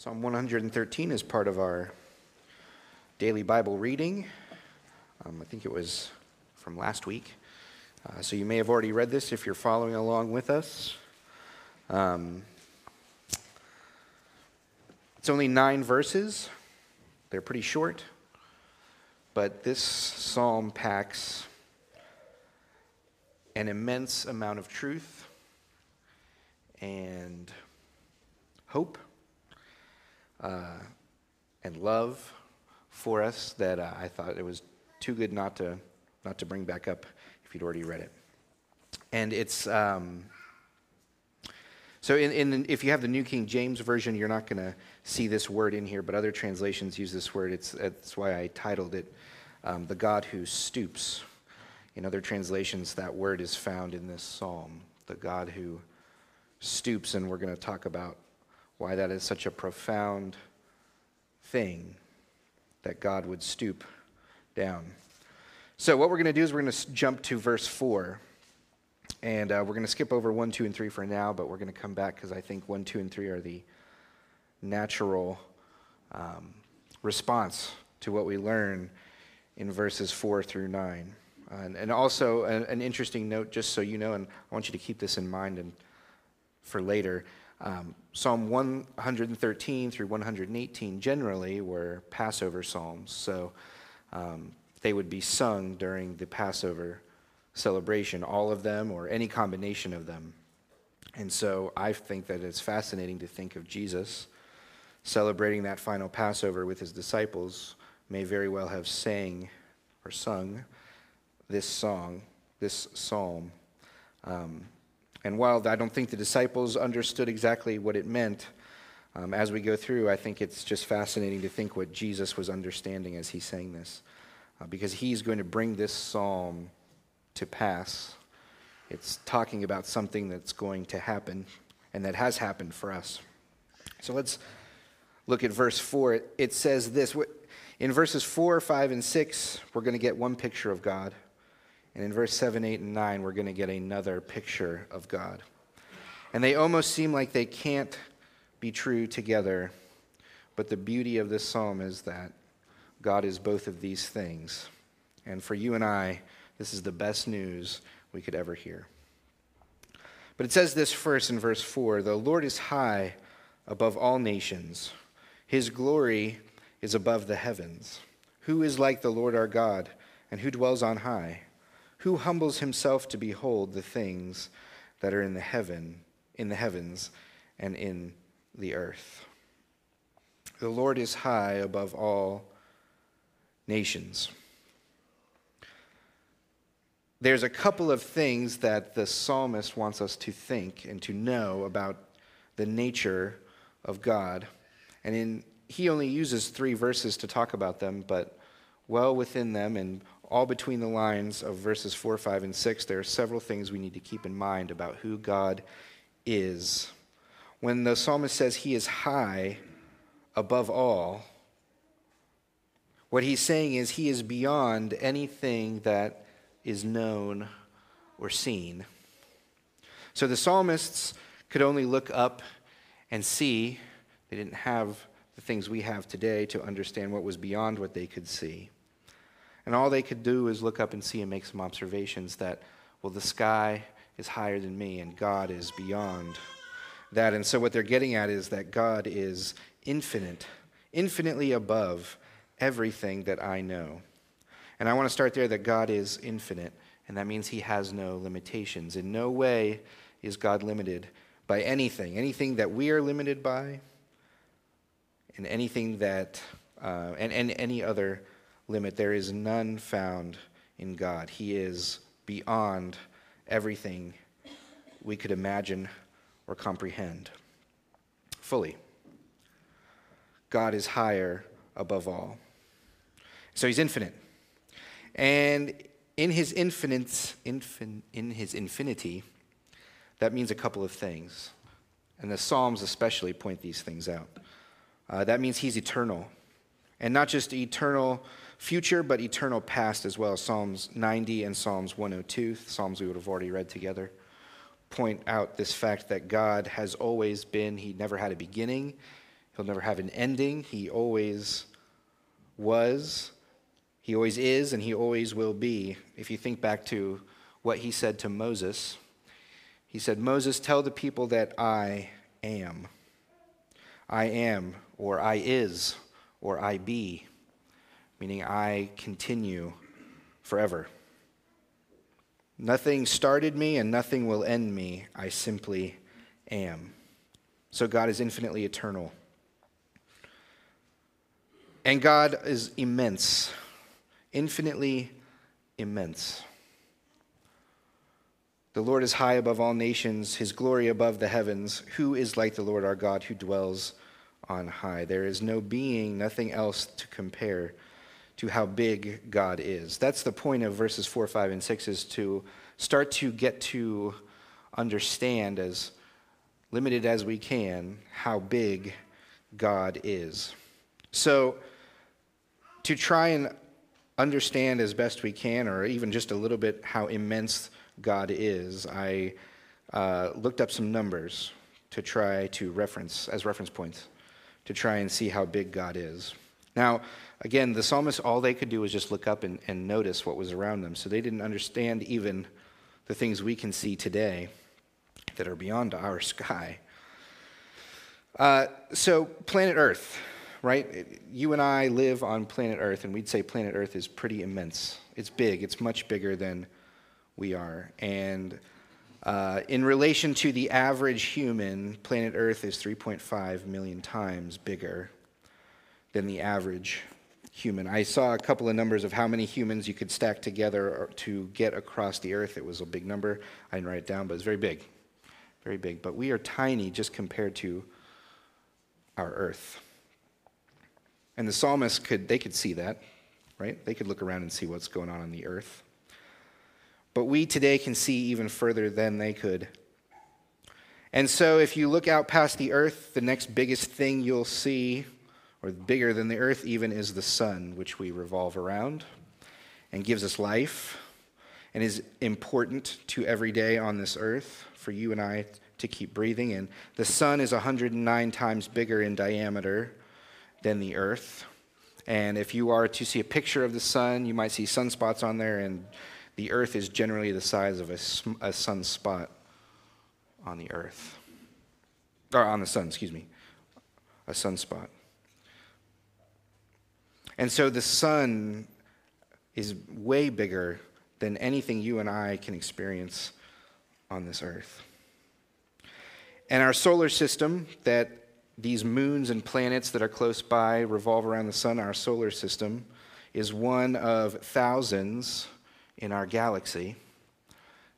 Psalm 113 is part of our daily Bible reading. Um, I think it was from last week. Uh, so you may have already read this if you're following along with us. Um, it's only nine verses, they're pretty short, but this psalm packs an immense amount of truth and hope uh, and love for us that uh, I thought it was too good not to, not to bring back up if you'd already read it. And it's, um, so in, in, if you have the New King James Version, you're not going to see this word in here, but other translations use this word. It's, that's why I titled it um, The God Who Stoops. In other translations, that word is found in this psalm, the God who stoops, and we're going to talk about why that is such a profound thing that God would stoop down. So, what we're going to do is we're going to jump to verse 4. And uh, we're going to skip over 1, 2, and 3 for now, but we're going to come back because I think 1, 2, and 3 are the natural um, response to what we learn in verses 4 through 9. And, and also, an, an, interesting note, just so you know, and I want you to keep this in mind and for later. Um, Psalm 113 through 118 generally were Passover psalms, so um, they would be sung during the Passover celebration, all of them or any combination of them. And so I think that it's fascinating to think of Jesus celebrating that final Passover with his disciples, may very well have sang or sung this song, this psalm. Um, and while I don't think the disciples understood exactly what it meant, um, as we go through, I think it's just fascinating to think what Jesus was understanding as he sang this, uh, because he's going to bring this psalm to pass. It's talking about something that's going to happen and that has happened for us. So let's look at verse 4. It says this in verses 4, 5, and 6, we're going to get one picture of God. And in verse 7, 8, and 9, we're going to get another picture of God. And they almost seem like they can't be true together. But the beauty of this psalm is that God is both of these things. And for you and I, this is the best news we could ever hear. But it says this first in verse 4 The Lord is high above all nations, his glory is above the heavens. Who is like the Lord our God, and who dwells on high? Who humbles himself to behold the things that are in the heaven, in the heavens, and in the earth? The Lord is high above all nations there's a couple of things that the psalmist wants us to think and to know about the nature of God. And in, he only uses three verses to talk about them, but well within them and all between the lines of verses 4, 5, and 6, there are several things we need to keep in mind about who God is. When the psalmist says he is high above all, what he's saying is he is beyond anything that is known or seen. So the psalmists could only look up and see. They didn't have the things we have today to understand what was beyond what they could see. And all they could do is look up and see and make some observations that, well, the sky is higher than me and God is beyond that. And so what they're getting at is that God is infinite, infinitely above everything that I know. And I want to start there that God is infinite, and that means he has no limitations. In no way is God limited by anything, anything that we are limited by, and anything that, uh, and, and any other limit. There is none found in God. He is beyond everything we could imagine or comprehend fully. God is higher above all. So he's infinite. And in his infinite, infin, in his infinity, that means a couple of things. And the Psalms especially point these things out. Uh, that means he's eternal. And not just eternal future, but eternal past as well. Psalms 90 and Psalms 102, Psalms we would have already read together, point out this fact that God has always been, he never had a beginning, He'll never have an ending. He always was, he always is, and he always will be. If you think back to what he said to Moses, he said, Moses, tell the people that I am. I am, or I is, or I be, meaning I continue forever. Nothing started me and nothing will end me. I simply am. So God is infinitely eternal. And God is immense, infinitely immense. The Lord is high above all nations, his glory above the heavens. Who is like the Lord our God who dwells on high? There is no being, nothing else to compare to how big God is. That's the point of verses 4, 5, and 6 is to start to get to understand, as limited as we can, how big God is. So, to try and understand as best we can, or even just a little bit how immense God is, I uh, looked up some numbers to try to reference as reference points to try and see how big God is. Now, again, the psalmists, all they could do was just look up and, and notice what was around them. So they didn't understand even the things we can see today that are beyond our sky. Uh, so, planet Earth right? You and I live on planet Earth, and we'd say planet Earth is pretty immense. It's big, it's much bigger than we are. And uh, in relation to the average human, planet Earth is 3.5 million times bigger than the average human. I saw a couple of numbers of how many humans you could stack together to get across the Earth. It was a big number. I didn't write it down, but it's very big. Very big. But we are tiny just compared to our Earth. And the psalmists could, they could see that, right? They could look around and see what's going on on the earth. But we today can see even further than they could. And so if you look out past the earth, the next biggest thing you'll see, or bigger than the earth even, is the sun, which we revolve around and gives us life and is important to every day on this earth for you and I to keep breathing. And the sun is 109 times bigger in diameter than the earth. And if you are to see a picture of the sun, you might see sunspots on there, and the earth is generally the size of a, a sunspot on the earth. Or on the sun, excuse me. A sunspot. And so the sun is way bigger than anything you and I can experience on this earth. And our solar system that these moons and planets that are close by revolve around the sun. Our solar system is one of thousands in our galaxy.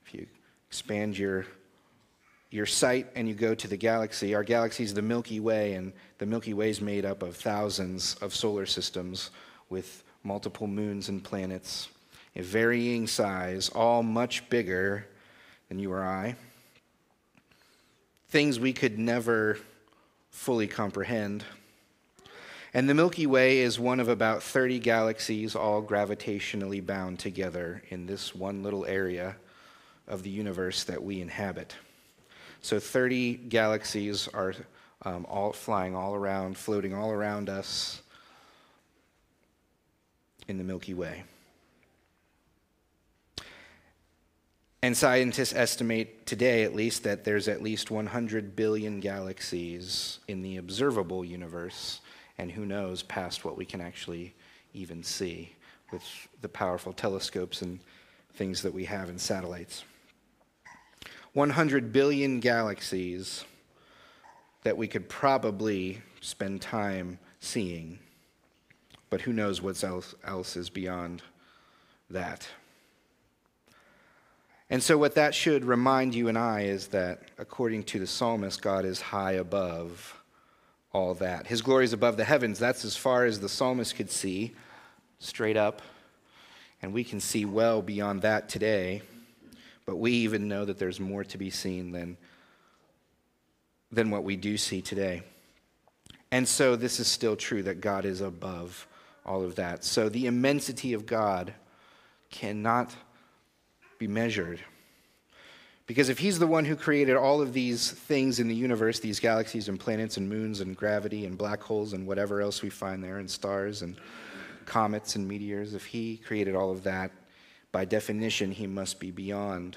If you expand your, your sight and you go to the galaxy, our galaxy is the Milky Way, and the Milky Way is made up of thousands of solar systems with multiple moons and planets in varying size, all much bigger than you or I. Things we could never fully comprehend. And the Milky Way is one of about 30 galaxies, all gravitationally bound together in this one little area of the universe that we inhabit. So 30 galaxies are um, all flying all around, floating all around us in the Milky Way. And scientists estimate today, at least, that there's at least 100 billion galaxies in the observable universe, and who knows past what we can actually even see with the powerful telescopes and things that we have in satellites. 100 billion galaxies that we could probably spend time seeing, but who knows what else, else is beyond that. And so, what that should remind you and I is that, according to the psalmist, God is high above all that. His glory is above the heavens. That's as far as the psalmist could see, straight up. And we can see well beyond that today. But we even know that there's more to be seen than, than what we do see today. And so, this is still true that God is above all of that. So, the immensity of God cannot be measured Because if he's the one who created all of these things in the universe, these galaxies and planets and moons and gravity and black holes and whatever else we find there, and stars and comets and meteors, if he created all of that, by definition, he must be beyond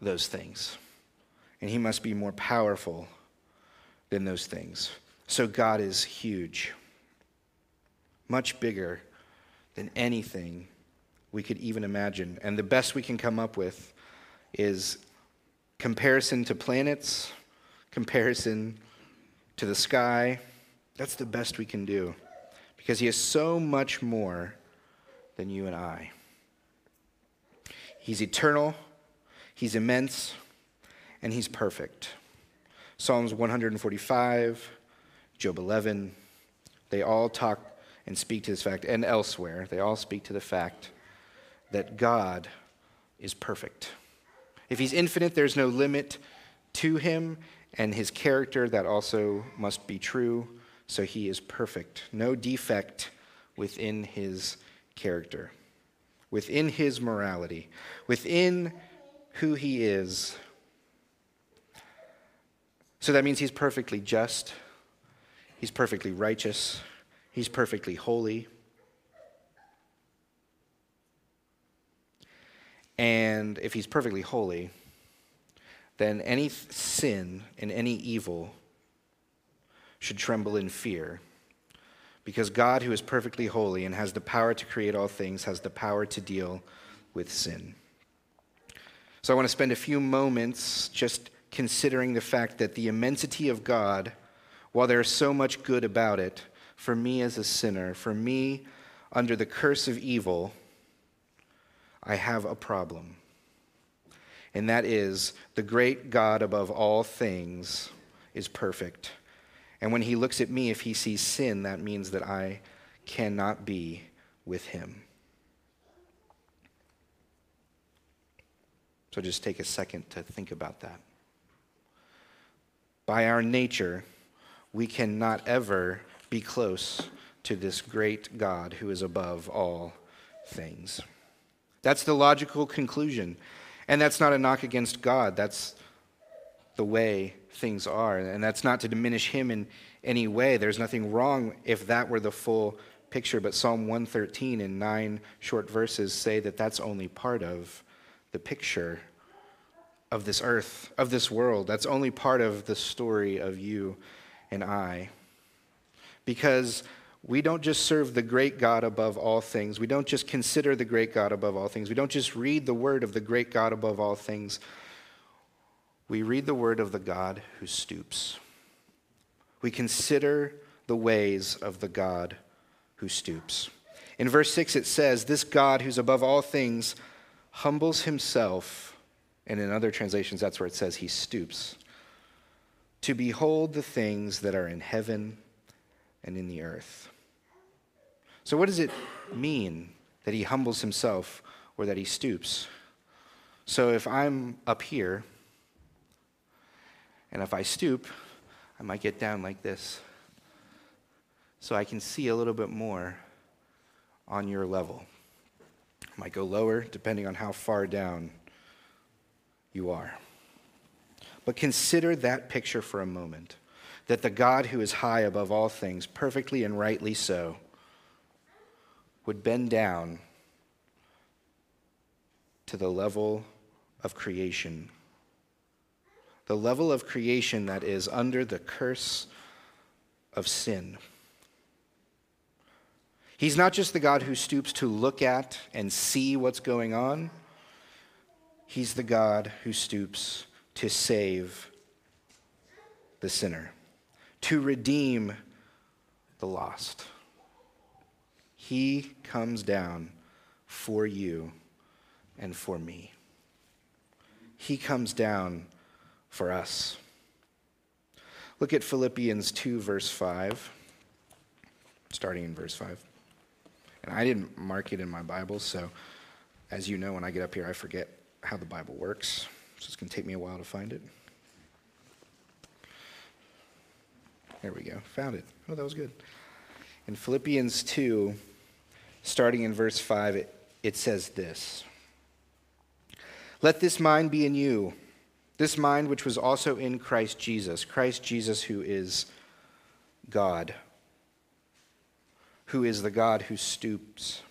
those things. And he must be more powerful than those things. So God is huge, much bigger than anything we could even imagine. And the best we can come up with is comparison to planets, comparison to the sky. That's the best we can do because he is so much more than you and I. He's eternal, he's immense, and he's perfect. Psalms 145, Job 11, they all talk and speak to this fact, and elsewhere, they all speak to the fact that God is perfect. If he's infinite, there's no limit to him, and his character, that also must be true. So he is perfect, no defect within his character, within his morality, within who he is. So that means he's perfectly just, he's perfectly righteous, he's perfectly holy. And if he's perfectly holy, then any sin and any evil should tremble in fear. Because God, who is perfectly holy and has the power to create all things, has the power to deal with sin. So I want to spend a few moments just considering the fact that the immensity of God, while there is so much good about it, for me as a sinner, for me under the curse of evil, I have a problem. And that is the great God above all things is perfect. And when he looks at me, if he sees sin, that means that I cannot be with him. So just take a second to think about that. By our nature, we cannot ever be close to this great God who is above all things. That's the logical conclusion. And that's not a knock against God. That's the way things are. And that's not to diminish him in any way. There's nothing wrong if that were the full picture. But Psalm 113 in nine short verses say that that's only part of the picture of this earth, of this world. That's only part of the story of you and I. Because we don't just serve the great God above all things. We don't just consider the great God above all things. We don't just read the word of the great God above all things. We read the word of the God who stoops. We consider the ways of the God who stoops. In verse 6, it says, This God who's above all things humbles himself. And in other translations, that's where it says he stoops to behold the things that are in heaven and in the earth. So, what does it mean that he humbles himself or that he stoops? So, if I'm up here and if I stoop, I might get down like this so I can see a little bit more on your level. I might go lower depending on how far down you are. But consider that picture for a moment that the God who is high above all things, perfectly and rightly so, would bend down to the level of creation. The level of creation that is under the curse of sin. He's not just the God who stoops to look at and see what's going on, He's the God who stoops to save the sinner, to redeem the lost. He comes down for you and for me. He comes down for us. Look at Philippians 2, verse 5, starting in verse 5. And I didn't mark it in my Bible, so as you know, when I get up here, I forget how the Bible works. So it's going to take me a while to find it. There we go. Found it. Oh, that was good. In Philippians 2, starting in verse 5, it, it says this Let this mind be in you, this mind which was also in Christ Jesus, Christ Jesus who is God, who is the God who stoops.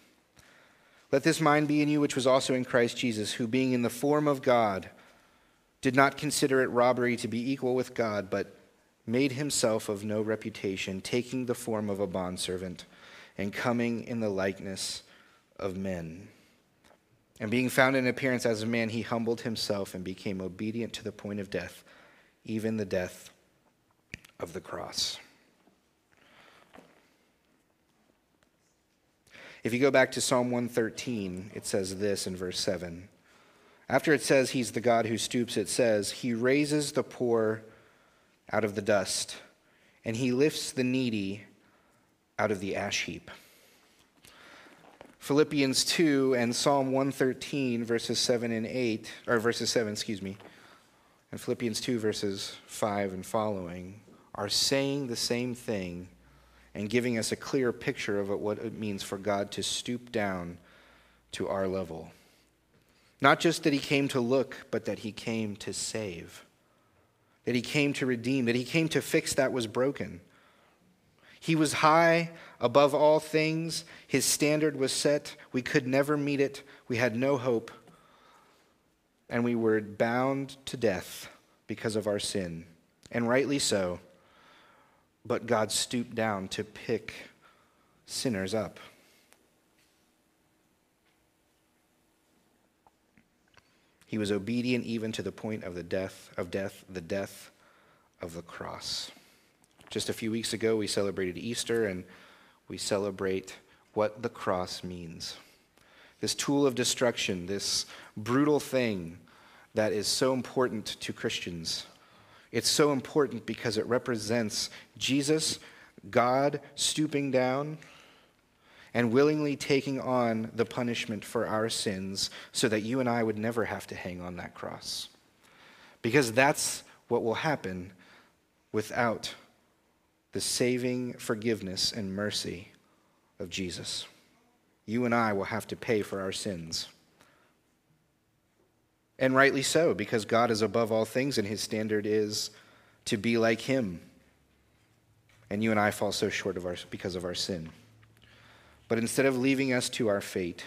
Let this mind be in you which was also in Christ Jesus, who being in the form of God, did not consider it robbery to be equal with God, but made himself of no reputation, taking the form of a bondservant and coming in the likeness of men. And being found in appearance as a man, he humbled himself and became obedient to the point of death, even the death of the cross. If you go back to Psalm 113, it says this in verse 7. After it says he's the God who stoops, it says, He raises the poor out of the dust, and he lifts the needy out of the ash heap. Philippians 2 and Psalm 113, verses 7 and 8, or verses 7, excuse me, and Philippians 2, verses 5 and following, are saying the same thing and giving us a clear picture of what it means for God to stoop down to our level. Not just that he came to look, but that he came to save, that he came to redeem, that he came to fix that was broken. He was high above all things. His standard was set. We could never meet it. We had no hope. And we were bound to death because of our sin. And rightly so. But God stooped down to pick sinners up. He was obedient even to the point of the death of death, the death of the cross. Just a few weeks ago we celebrated Easter and we celebrate what the cross means. This tool of destruction, this brutal thing that is so important to Christians it's so important because it represents Jesus, God stooping down and willingly taking on the punishment for our sins so that you and I would never have to hang on that cross. Because that's what will happen without the saving forgiveness and mercy of Jesus. You and I will have to pay for our sins. And rightly so, because God is above all things and his standard is to be like him. And you and I fall so short of our, because of our sin. But instead of leaving us to our fate,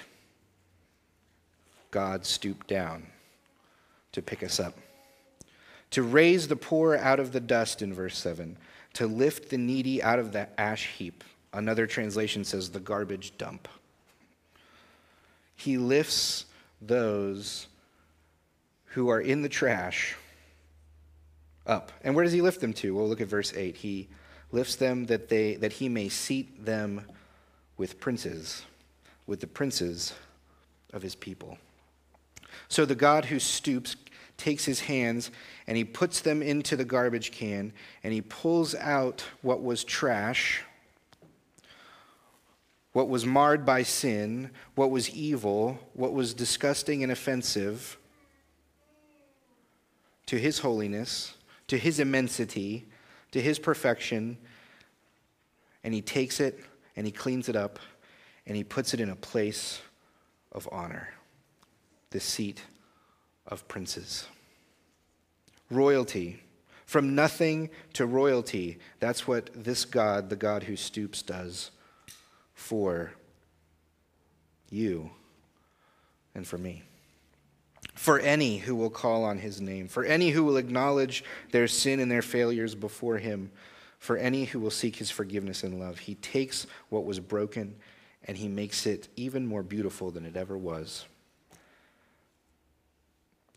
God stooped down to pick us up, to raise the poor out of the dust in verse 7, to lift the needy out of the ash heap. Another translation says the garbage dump. He lifts those who are in the trash up. And where does he lift them to? Well, look at verse 8. He lifts them that, they, that he may seat them with princes, with the princes of his people. So the God who stoops takes his hands and he puts them into the garbage can and he pulls out what was trash, what was marred by sin, what was evil, what was disgusting and offensive to his holiness, to his immensity, to his perfection, and he takes it and he cleans it up and he puts it in a place of honor, the seat of princes. Royalty. From nothing to royalty. That's what this God, the God who stoops, does for you and for me for any who will call on his name, for any who will acknowledge their sin and their failures before him, for any who will seek his forgiveness and love. He takes what was broken and he makes it even more beautiful than it ever was.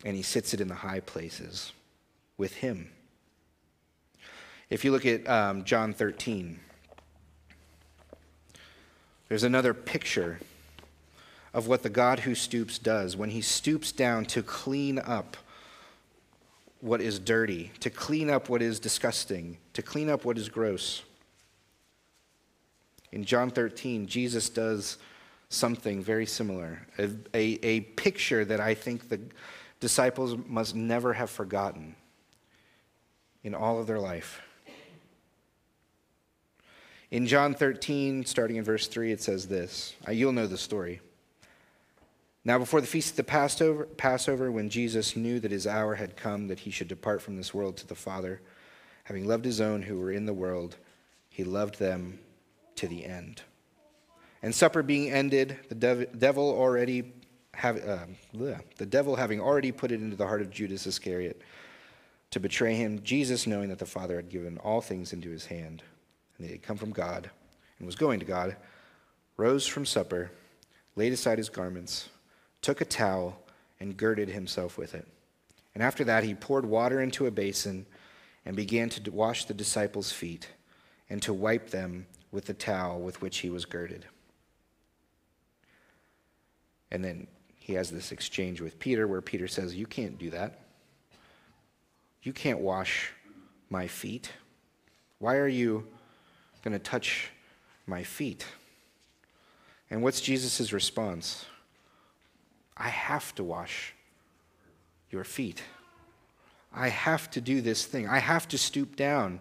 And he sits it in the high places with him. If you look at um, John 13, there's another picture of what the God who stoops does when he stoops down to clean up what is dirty, to clean up what is disgusting, to clean up what is gross. In John 13, Jesus does something very similar, a, a, a, picture that I think the disciples must never have forgotten in all of their life. In John 13, starting in verse 3, it says this. Uh, you'll know the story. Now, before the feast of the Passover, Passover, when Jesus knew that his hour had come that he should depart from this world to the Father, having loved his own who were in the world, he loved them to the end. And supper being ended, the devil already have, uh, the devil having already put it into the heart of Judas Iscariot to betray him, Jesus, knowing that the Father had given all things into his hand, and that he had come from God and was going to God, rose from supper, laid aside his garments took a towel, and girded himself with it. And after that, he poured water into a basin and began to wash the disciples' feet and to wipe them with the towel with which he was girded. And then he has this exchange with Peter where Peter says, You can't do that. You can't wash my feet. Why are you going to touch my feet? And what's Jesus' response? I have to wash your feet. I have to do this thing. I have to stoop down.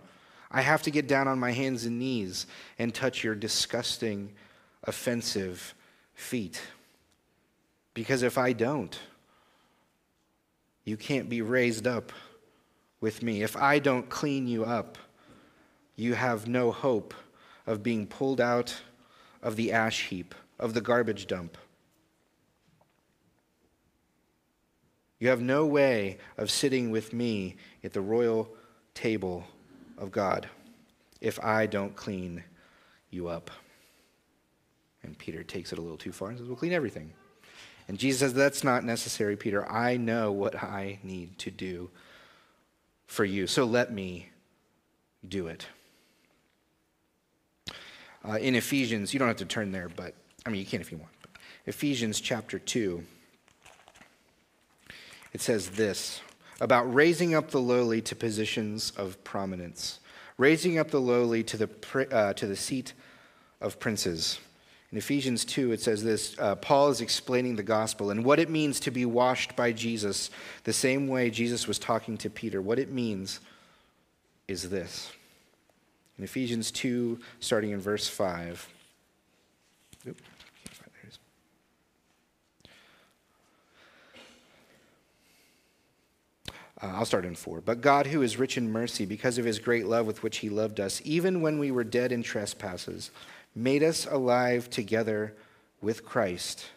I have to get down on my hands and knees and touch your disgusting, offensive feet. Because if I don't, you can't be raised up with me. If I don't clean you up, you have no hope of being pulled out of the ash heap, of the garbage dump. You have no way of sitting with me at the royal table of God if I don't clean you up. And Peter takes it a little too far and says, We'll clean everything. And Jesus says, That's not necessary, Peter. I know what I need to do for you, so let me do it. Uh, in Ephesians, you don't have to turn there, but I mean, you can if you want. Ephesians chapter 2 it says this about raising up the lowly to positions of prominence, raising up the lowly to the, uh, to the seat of princes. In Ephesians 2, it says this uh, Paul is explaining the gospel and what it means to be washed by Jesus, the same way Jesus was talking to Peter. What it means is this. In Ephesians 2, starting in verse 5. Oops. Uh, I'll start in four. But God, who is rich in mercy, because of his great love with which he loved us, even when we were dead in trespasses, made us alive together with Christ.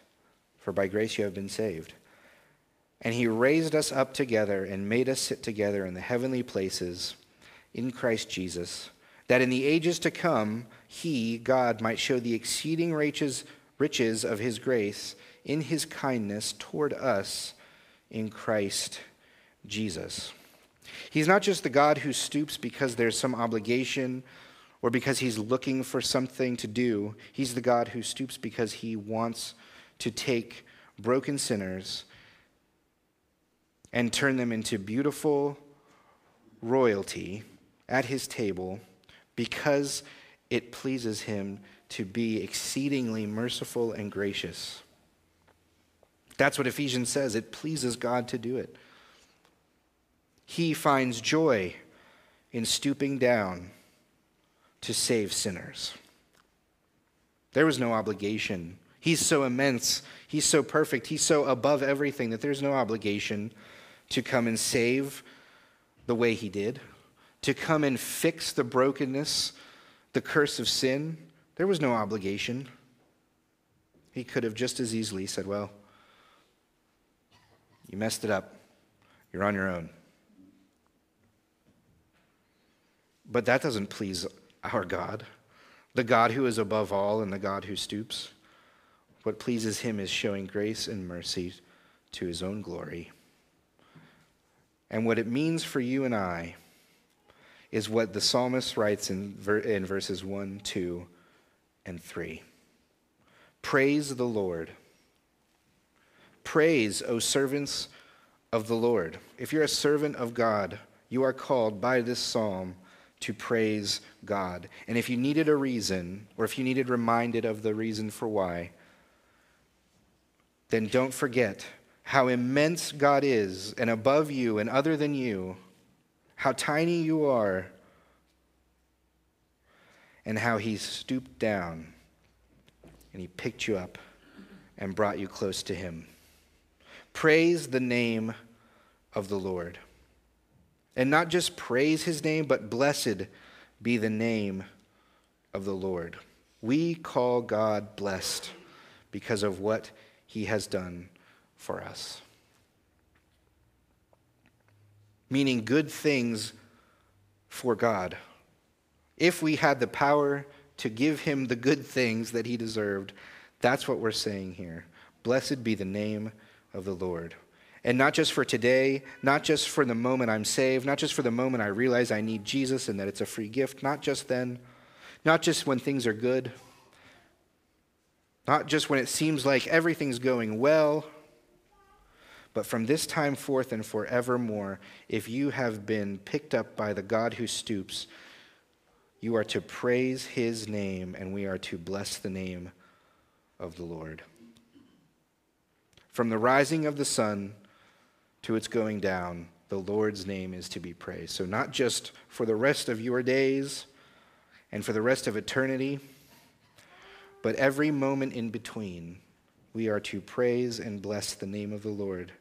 For by grace you have been saved. And he raised us up together and made us sit together in the heavenly places in Christ Jesus, that in the ages to come, he, God, might show the exceeding riches, riches of his grace in his kindness toward us in Christ Jesus. He's not just the God who stoops because there's some obligation or because he's looking for something to do. He's the God who stoops because he wants to take broken sinners and turn them into beautiful royalty at his table because it pleases him to be exceedingly merciful and gracious. That's what Ephesians says. It pleases God to do it he finds joy in stooping down to save sinners. There was no obligation. He's so immense, he's so perfect, he's so above everything that there's no obligation to come and save the way he did, to come and fix the brokenness, the curse of sin. There was no obligation. He could have just as easily said, Well, you messed it up. You're on your own. But that doesn't please our God, the God who is above all and the God who stoops. What pleases him is showing grace and mercy to his own glory. And what it means for you and I is what the psalmist writes in, in verses 1, 2, and 3. Praise the Lord. Praise, O servants of the Lord. If you're a servant of God, you are called by this psalm to praise God. And if you needed a reason, or if you needed reminded of the reason for why, then don't forget how immense God is, and above you and other than you, how tiny you are, and how He stooped down and He picked you up and brought you close to Him. Praise the name of the Lord. And not just praise his name, but blessed be the name of the Lord. We call God blessed because of what he has done for us. Meaning good things for God. If we had the power to give him the good things that he deserved, that's what we're saying here. Blessed be the name of the Lord. And not just for today, not just for the moment I'm saved, not just for the moment I realize I need Jesus and that it's a free gift, not just then, not just when things are good, not just when it seems like everything's going well, but from this time forth and forevermore, if you have been picked up by the God who stoops, you are to praise his name and we are to bless the name of the Lord. From the rising of the sun to its going down, the Lord's name is to be praised. So, not just for the rest of your days and for the rest of eternity, but every moment in between, we are to praise and bless the name of the Lord,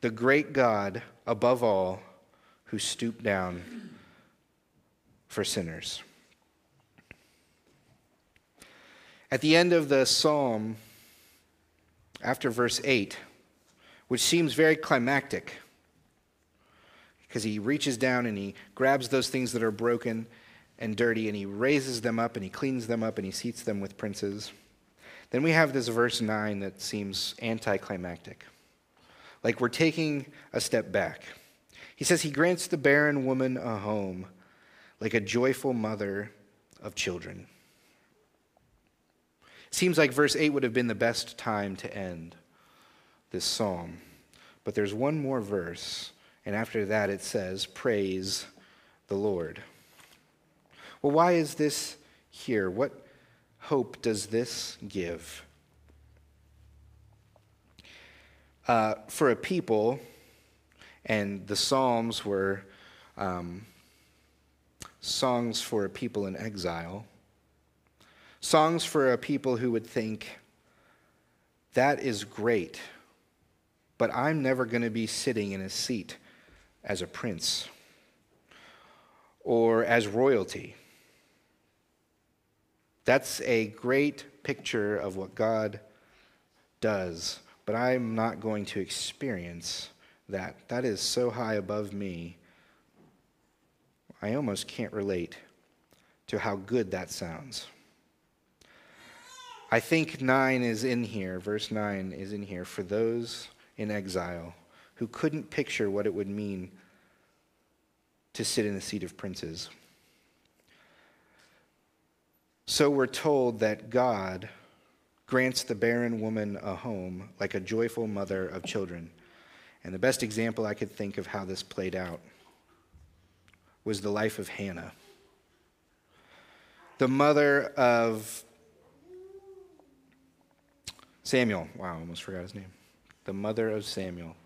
the great God above all, who stooped down for sinners. At the end of the psalm, after verse 8, which seems very climactic, because he reaches down and he grabs those things that are broken and dirty and he raises them up and he cleans them up and he seats them with princes. Then we have this verse 9 that seems anticlimactic. Like we're taking a step back. He says, He grants the barren woman a home, like a joyful mother of children. Seems like verse 8 would have been the best time to end this psalm. But there's one more verse, and after that it says, Praise the Lord. Well, why is this here? What hope does this give? Uh, for a people, and the Psalms were um, songs for a people in exile, songs for a people who would think, that is great, but I'm never going to be sitting in a seat as a prince or as royalty. That's a great picture of what God does, but I'm not going to experience that. That is so high above me, I almost can't relate to how good that sounds. I think 9 is in here, verse 9 is in here for those in exile who couldn't picture what it would mean to sit in the seat of princes. So we're told that God grants the barren woman a home like a joyful mother of children. And the best example I could think of how this played out was the life of Hannah, the mother of Samuel. Wow, I almost forgot his name. The mother of Samuel.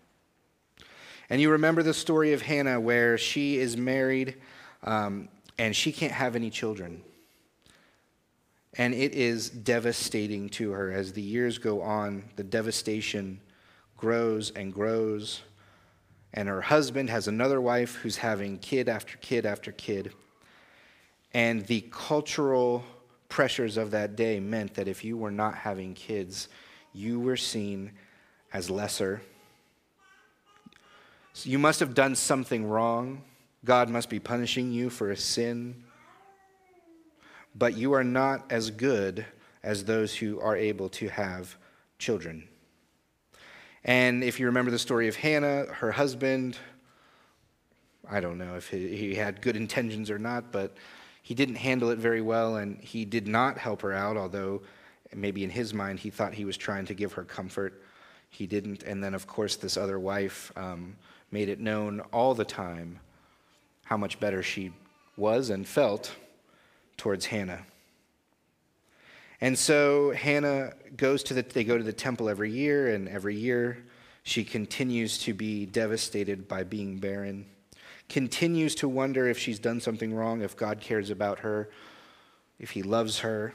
And you remember the story of Hannah where she is married um, and she can't have any children. And it is devastating to her. As the years go on, the devastation grows and grows. And her husband has another wife who's having kid after kid after kid. And the cultural pressures of that day meant that if you were not having kids, you were seen as lesser. So you must have done something wrong. God must be punishing you for a sin. But you are not as good as those who are able to have children. And if you remember the story of Hannah, her husband, I don't know if he had good intentions or not, but he didn't handle it very well and he did not help her out, although maybe in his mind he thought he was trying to give her comfort. He didn't. And then, of course, this other wife um, made it known all the time how much better she was and felt towards Hannah. And so Hannah goes to the, they go to the temple every year, and every year she continues to be devastated by being barren, continues to wonder if she's done something wrong, if God cares about her, if he loves her.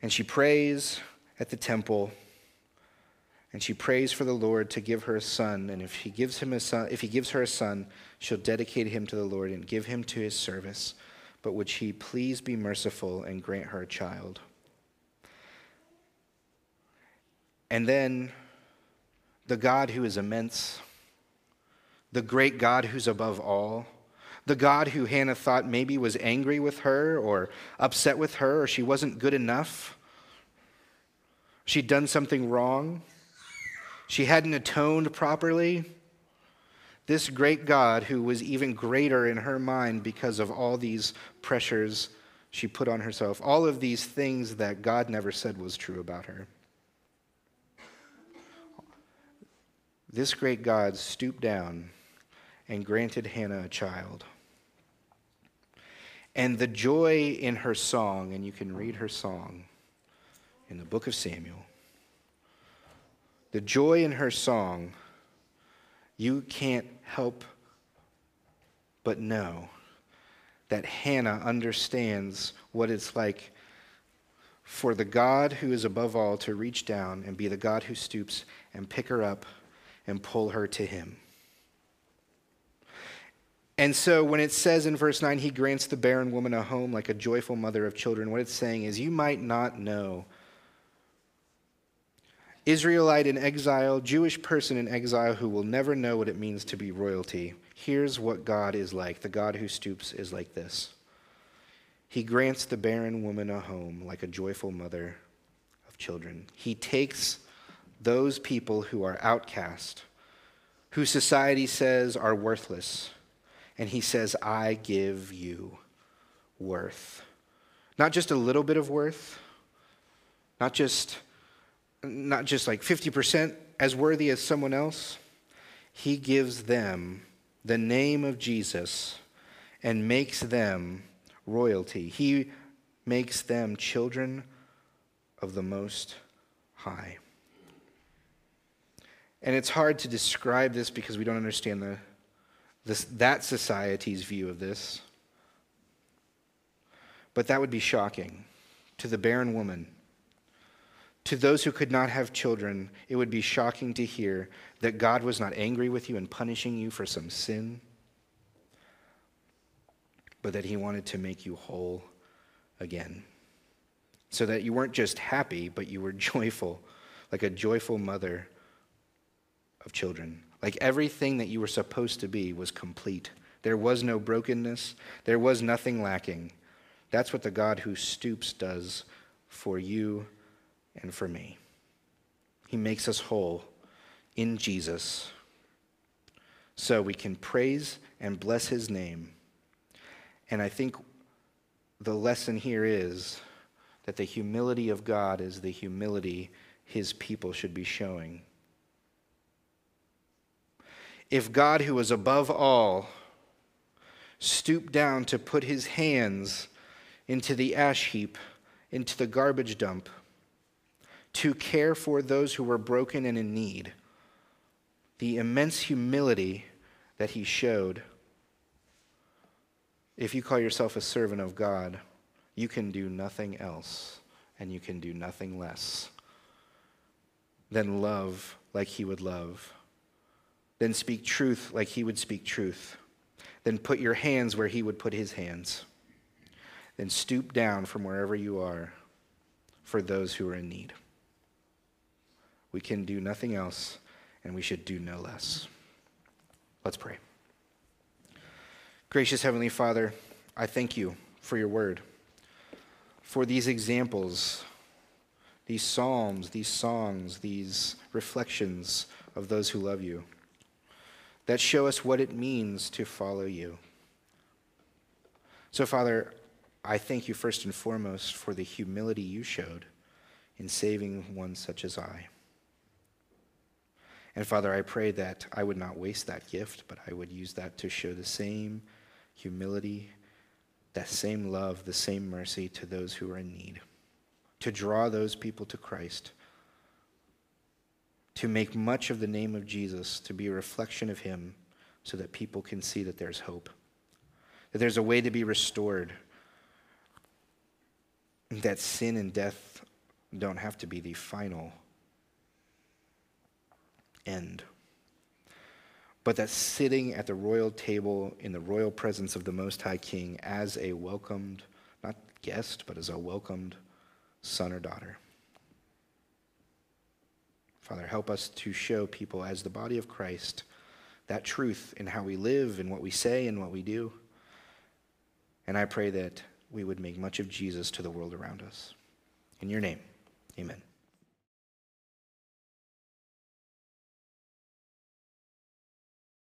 And she prays at the temple And she prays for the Lord to give her a son, and if he gives him a son, if he gives her a son, she'll dedicate him to the Lord and give him to his service. But would she please be merciful and grant her a child? And then the God who is immense, the great God who's above all, the God who Hannah thought maybe was angry with her or upset with her or she wasn't good enough. She'd done something wrong. She hadn't atoned properly. This great God, who was even greater in her mind because of all these pressures she put on herself, all of these things that God never said was true about her. This great God stooped down and granted Hannah a child. And the joy in her song, and you can read her song in the book of Samuel, the joy in her song, you can't help but know that Hannah understands what it's like for the God who is above all to reach down and be the God who stoops and pick her up and pull her to him. And so when it says in verse 9, he grants the barren woman a home like a joyful mother of children, what it's saying is you might not know. Israelite in exile, Jewish person in exile who will never know what it means to be royalty. Here's what God is like. The God who stoops is like this He grants the barren woman a home like a joyful mother of children. He takes those people who are outcast, who society says are worthless and he says, I give you worth. Not just a little bit of worth, not just, not just like 50% as worthy as someone else. He gives them the name of Jesus and makes them royalty. He makes them children of the Most High. And it's hard to describe this because we don't understand the that society's view of this. But that would be shocking to the barren woman. To those who could not have children, it would be shocking to hear that God was not angry with you and punishing you for some sin, but that He wanted to make you whole again. So that you weren't just happy, but you were joyful, like a joyful mother of children. Like everything that you were supposed to be was complete. There was no brokenness, there was nothing lacking. That's what the God who stoops does for you and for me. He makes us whole in Jesus so we can praise and bless his name. And I think the lesson here is that the humility of God is the humility his people should be showing if God, who is above all, stooped down to put his hands into the ash heap, into the garbage dump, to care for those who were broken and in need, the immense humility that he showed. If you call yourself a servant of God, you can do nothing else and you can do nothing less than love like he would love. Then speak truth like he would speak truth. Then put your hands where he would put his hands. Then stoop down from wherever you are for those who are in need. We can do nothing else, and we should do no less. Let's pray. Gracious Heavenly Father, I thank you for your word, for these examples, these psalms, these songs, these reflections of those who love you that show us what it means to follow you. So, Father, I thank you first and foremost for the humility you showed in saving one such as I. And Father, I pray that I would not waste that gift, but I would use that to show the same humility, that same love, the same mercy to those who are in need, to draw those people to Christ. To make much of the name of Jesus, to be a reflection of Him, so that people can see that there's hope, that there's a way to be restored, that sin and death don't have to be the final end. But that sitting at the royal table in the royal presence of the Most High King as a welcomed, not guest, but as a welcomed son or daughter. Father, help us to show people as the body of Christ that truth in how we live and what we say and what we do. And I pray that we would make much of Jesus to the world around us. In your name, amen.